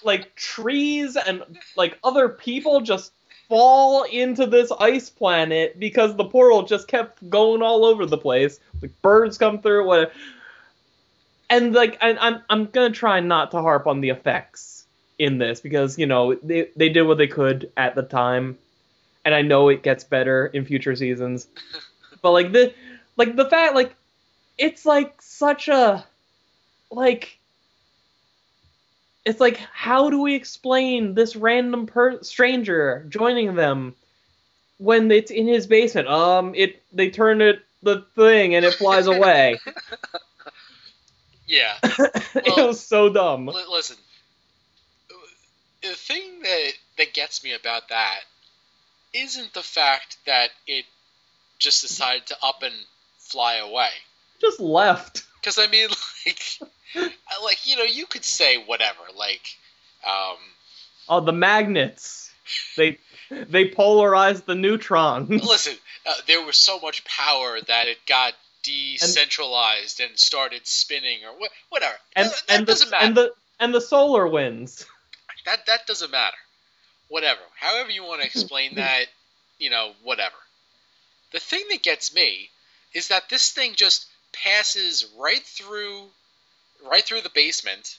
like trees and like other people just fall into this ice planet because the portal just kept going all over the place. Like birds come through, what and like I, I'm I'm gonna try not to harp on the effects in this because you know they they did what they could at the time, and I know it gets better in future seasons, <laughs> but like the like the fact like it's like such a like it's like how do we explain this random per- stranger joining them when it's in his basement? Um it they turn it the thing and it flies <laughs> away yeah. <laughs> it Well- was so dumb L- listen, the thing that that gets me about that isn't the fact that it just decided to up and fly away. just left Because I mean, <laughs> like, like you know, you could say whatever, like, um, oh the magnets they they polarized the neutron. listen, uh, there was so much power that it got decentralized and, started spinning or wha- whatever. and that, that and the, doesn't matter. and the and the solar winds that that doesn't matter. Whatever. However you want to explain <laughs> that, you know, whatever. The thing that gets me is that this thing just passes right through right through the basement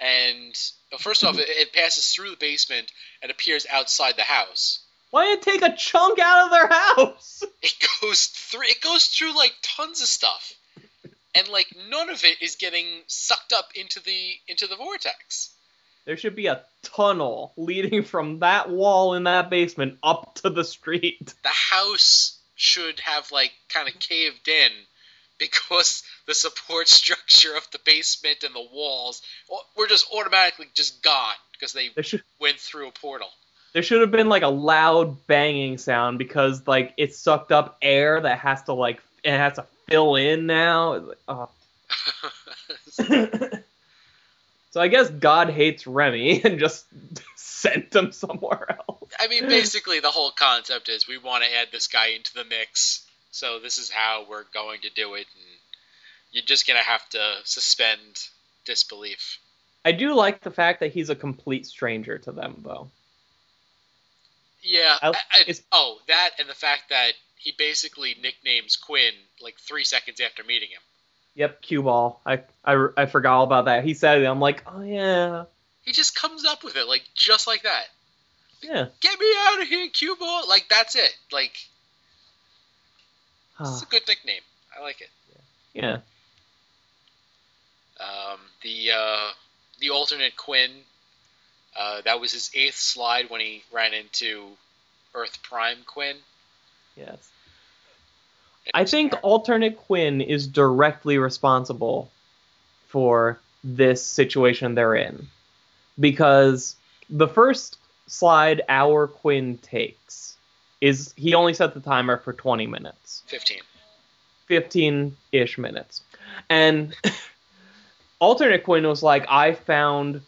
and well, first off <laughs> it, it passes through the basement and appears outside the house. Why did it take a chunk out of their house <laughs> It goes through it goes through like tons of stuff. and like none of it is getting sucked up into the into the vortex. There should be a tunnel leading from that wall in that basement up to the street. <laughs> The house should have like kind of caved in because the support <laughs> structure of the basement and the walls were just automatically just gone because they should went through a portal. There should have been like a loud banging sound because like it sucked up air that has to like it has to fill in now. Like, oh. <laughs> <laughs> so I guess God hates Remy <laughs> and just sent him somewhere else. I mean, basically, the whole concept is we want to add this guy into the mix, so this is how we're going to do it, and you're just gonna have to suspend disbelief. I do like the fact that he's a complete stranger to them, though. Yeah. I- I- oh, that and the fact that he basically nicknames Quinn like three seconds after meeting him. Yep, cue ball. I, I, I forgot all about that. He said it. I'm like, oh yeah, He just comes up with it like just like that. yeah. Get me out of here, cue ball! Like that's it. Like it's a good nickname. I like it. yeah. Um, the uh, the alternate Quinn, uh, that was his eighth slide when he ran into Earth Prime Quinn. Yes. It I think there. alternate Quinn is directly responsible for this situation they're in. Because the first slide our Quinn takes is he only set the timer for 20 minutes. fifteen. 15 ish minutes. And <coughs> alternate Quinn was like, I found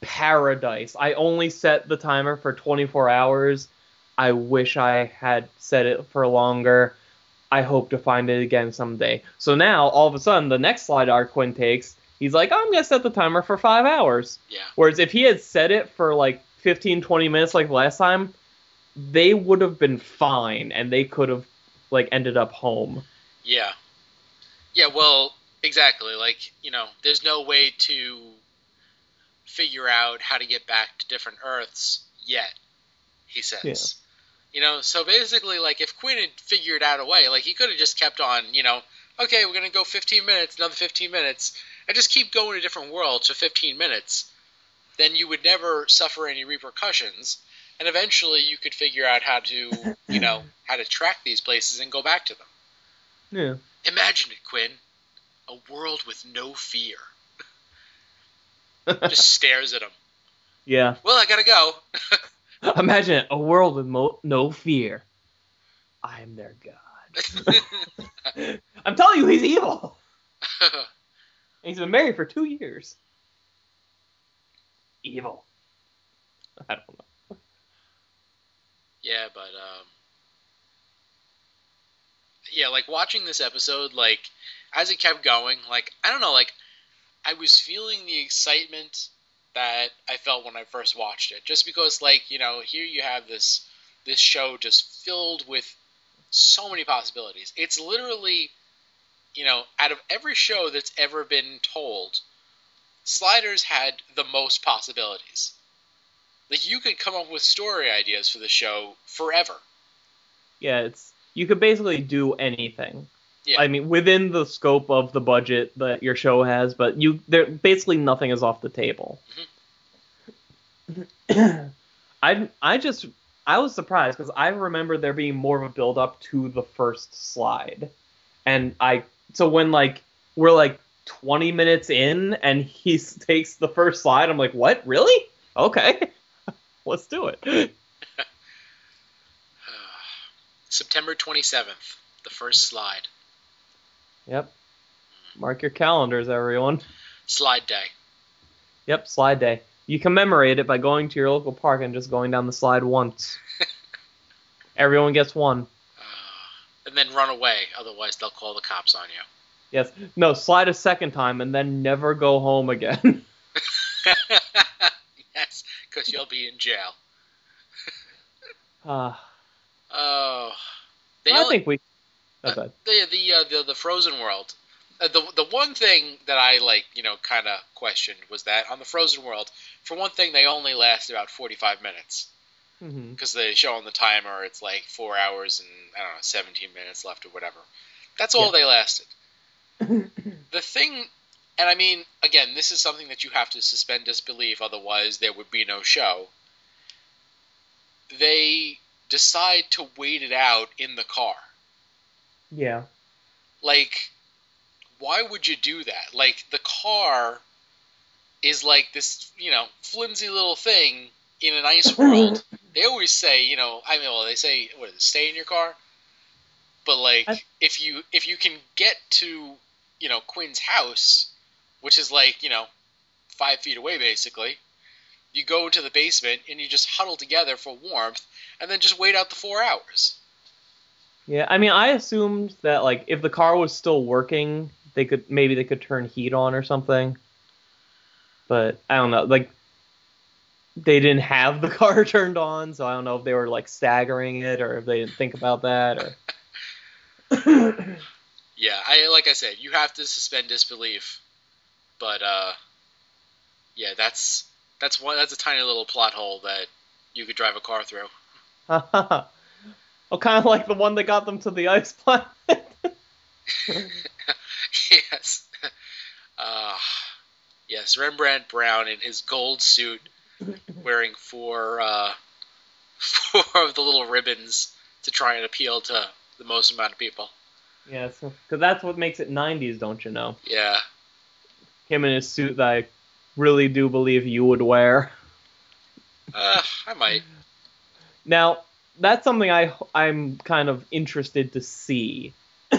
paradise. I only set the timer for 24 hours. I wish I had set it for longer. I hope to find it again someday. So now, all of a sudden, the next slide our Quinn takes, he's like, I'm going to set the timer for five hours. Yeah. Whereas if he had set it for like 15, 20 minutes like last time, they would have been fine and they could have like ended up home. Yeah. Yeah, well, exactly. Like, you know, there's no way to figure out how to get back to different Earths yet, he says. Yeah. You know, so basically, like, if Quinn had figured out a way, like, he could have just kept on, you know, okay, we're going to go 15 minutes, another 15 minutes, and just keep going to different worlds for 15 minutes. Then you would never suffer any repercussions, and eventually you could figure out how to, you know, <laughs> how to track these places and go back to them. Yeah. Imagine it, Quinn. A world with no fear. Just stares at him. Yeah. Well, I gotta go. <laughs> Imagine it, a world with mo- no fear. I am their god. <laughs> I'm telling you, he's evil. <laughs> He's been married for two years. Evil. I don't know. yeah, but um, yeah, like watching this episode, like as it kept going, like I don't know, like I was feeling the excitement that I felt when I first watched it, just because, like you know, here you have this this show just filled with so many possibilities. It's literally, you know, out of every show that's ever been told, Sliders had the most possibilities. Like you could come up with story ideas for the show forever. Yeah, it's you could basically do anything. Yeah. I mean, within the scope of the budget that your show has, but you there basically nothing is off the table. Mm-hmm. <clears throat> I I just I was surprised because I remember there being more of a build up to the first slide, and I so when like we're like 20 minutes in and he <laughs> takes the first slide, I'm like, what? Really? Okay, <laughs> let's do it. <laughs> September 27th, the first slide. Yep. Mark your calendars, everyone. Slide day. Yep, slide day. You commemorate it by going to your local park and just going down the slide once. <laughs> Everyone gets one. Uh, and then run away, otherwise they'll call the cops on you. Yes. No, slide a second time and then never go home again. <laughs> <laughs> yes, because you'll be in jail. Ah, Oh. They I only, think we. Good. the the uh, the the Frozen world. Uh, the the one thing that I like, you know, kind of questioned was that on the Frozen world, for one thing, they only last about forty five minutes because they show on the timer it's like four hours and I don't know seventeen minutes left or whatever. That's all Yeah. they lasted. <coughs> the thing, and I mean, again, this is something that you have to suspend disbelief, otherwise there would be no show. They decide to wait it out in the car. Yeah. Like, why would you do that? Like, the car is like this, you know, flimsy little thing in an ice <laughs> world. they always say, you know, I mean, well, they say, what is it, stay in your car? But like, I- if you if you can get to, you know, Quinn's house, which is like, you know, five feet away basically, you go to the basement and you just huddle together for warmth, and then just wait out the four hours. Yeah, I mean, I assumed that like if the car was still working, they could maybe they could turn heat on or something. But I don't know, like they didn't have the <laughs> car turned on, so I don't know if they were like staggering it or if they didn't think about that or. <coughs> Yeah, I like I said, you have to suspend disbelief. But uh yeah, that's that's one that's a tiny little plot hole that you could drive a car through. <laughs> well, kind of like the one that got them to the ice planet. <laughs> yes. Uh yes, Rembrandt Brown in his gold suit wearing four uh <laughs> four of the little ribbons to try and appeal to the most amount of people. yeah, because that's what makes it '90s, don't you know? Yeah. Him in his suit that I really do believe you would wear. Uh I might. Now, that's something I I'm kind of interested to see. <clears throat>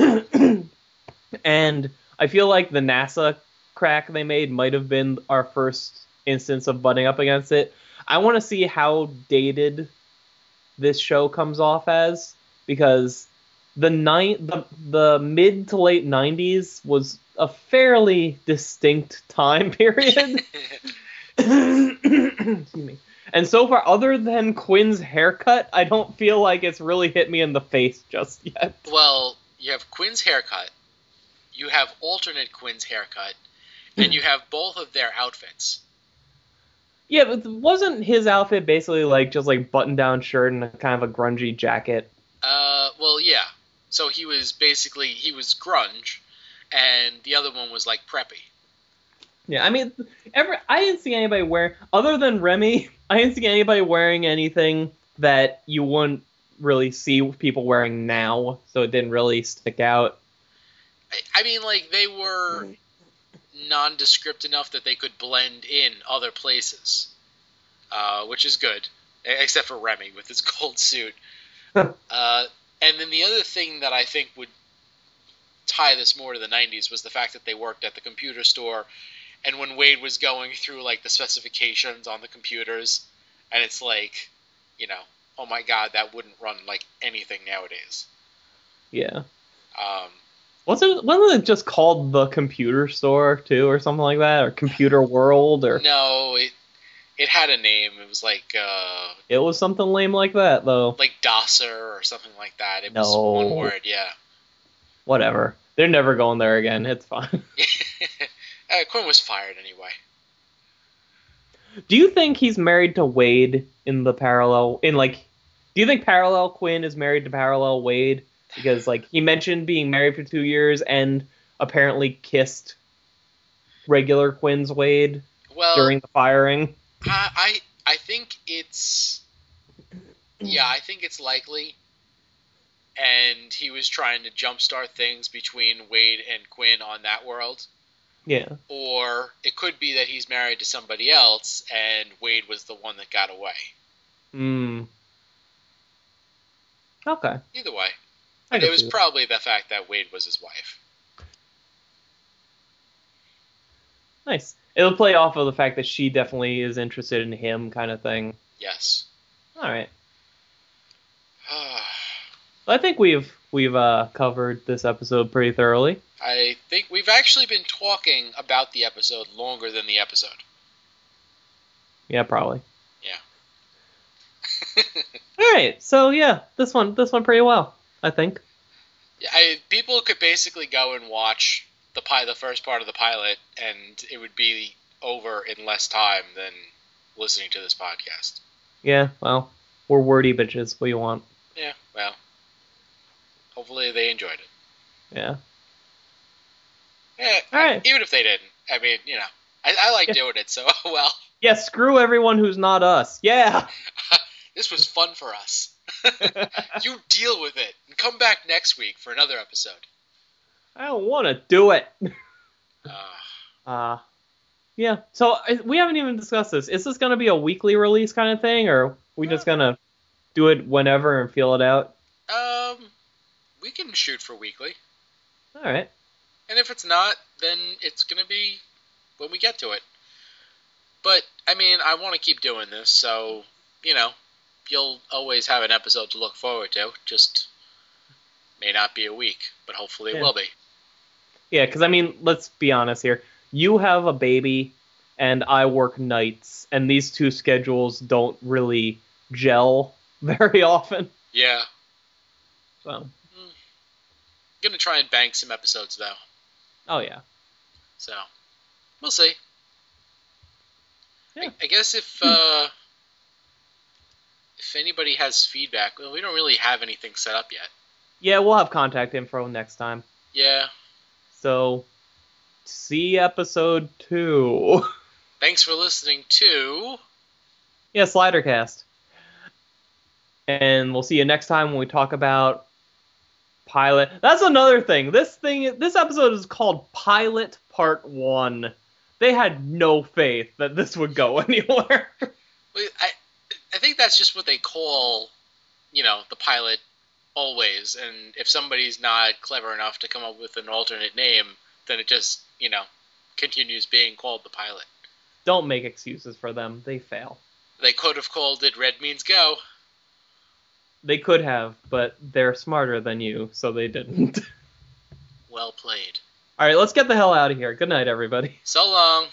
and I feel like the NASA crack they made might have been our first instance of butting up against it. I want to see how dated this show comes off as because the nine the the mid to late 90s was a fairly distinct time <laughs> period. <laughs> Excuse me. And so far, other than Quinn's haircut, I don't feel like it's really hit me in the face just yet. Well, you have Quinn's haircut, you have alternate Quinn's haircut, and you have both of their outfits. Yeah, but wasn't his outfit basically like just like button down shirt and a kind of a grungy jacket? Uh, well, yeah. So he was basically he was grunge, and the other one was like preppy. Yeah, I mean, ever I didn't see anybody wear other than Remy. I didn't see anybody wearing anything that you wouldn't really see people wearing now, so it didn't really stick out. I, I mean, like they were nondescript enough that they could blend in other places, uh, which is good, except for Remy with his <laughs> gold suit. uh, and then the other thing that I think would tie this more to the 90s was the fact that they worked at the computer store and when Wade was going through like the specifications on the computers and it's like you know oh my god that wouldn't run like anything nowadays Yeah. um, Wasn't wasn't it just called the computer store too, or something like that, or Computer World, or no it it had a name it was like uh, it was something lame like that though. like Dosser or something like that it was one word yeah Whatever. They're never going there again. It's fine. <laughs> uh, Quinn was fired anyway Do you think he's married to Wade in the parallel? In like, do you think Parallel Quinn is married to Parallel Wade? Because like he mentioned being married for two years and apparently kissed regular Quinn's Wade well during the firing. I, I I think it's yeah, I think it's likely. And he was trying to jumpstart things between Wade and Quinn on that world. Yeah. Or it could be that he's married to somebody else and Wade was the one that got away. Hmm. Okay. Either way. It was that. probably the fact that Wade was his wife. nice. It'll play off of the fact that she definitely is interested in him, kind of thing. Yes. All right. <sighs> I think we've we've uh, covered this episode pretty thoroughly. I think we've actually been talking about the episode longer than the episode. Yeah, probably. Yeah. <laughs> All right. So yeah, this one this one pretty well, I think. Yeah, I, people could basically go and watch the pi- the first part of the pilot, and it would be over in less time than listening to this podcast. Yeah. Well, we're wordy bitches. What do you want? Yeah, well, hopefully they enjoyed it. Yeah. Eh, All right. Even if they didn't, I mean, you know, I, I like Yeah. doing it. So <laughs> well, Yeah, screw everyone who's not us. Yeah. <laughs> this was fun for us. <laughs> you deal with it and come back next week for another episode. I don't want to do it. Uh, Uh, yeah. So we haven't even discussed this. Is this going to be a weekly release kind of thing, or we just going to do it whenever and feel it out? We can shoot for weekly, All right. and if it's not, then it's gonna be when we get to it. But I mean, I want to keep doing this, so you know, you'll always have an episode to look forward to. Just may not be a week, but hopefully it will be. Yeah, because I mean, let's be honest here. You have a baby, and I work nights, and these two schedules don't really gel <laughs> very often. Yeah, So, gonna try and bank some episodes though, oh yeah. so we'll see. Yeah. I, I guess if uh, if anybody has feedback, well, we don't really have anything set up yet. Yeah, we'll have contact info next time. Yeah. So, see episode two. <laughs> Thanks for listening to. yeah, Slidercast. And we'll see you next time when we talk about pilot. That's another thing. This thing, this episode is called Pilot Part One. They had no faith that this would go <laughs> anywhere. I I think that's just what they call, you know, the pilot always. And if somebody's not clever enough to come up with an alternate name, then it just, you know, continues being called the pilot. Don't make excuses for them. They fail. They could have called it Red Means Go. They could have, but they're smarter than you, so they didn't. <laughs> Well played. All right, let's get the hell out of here. Good night, everybody. So long.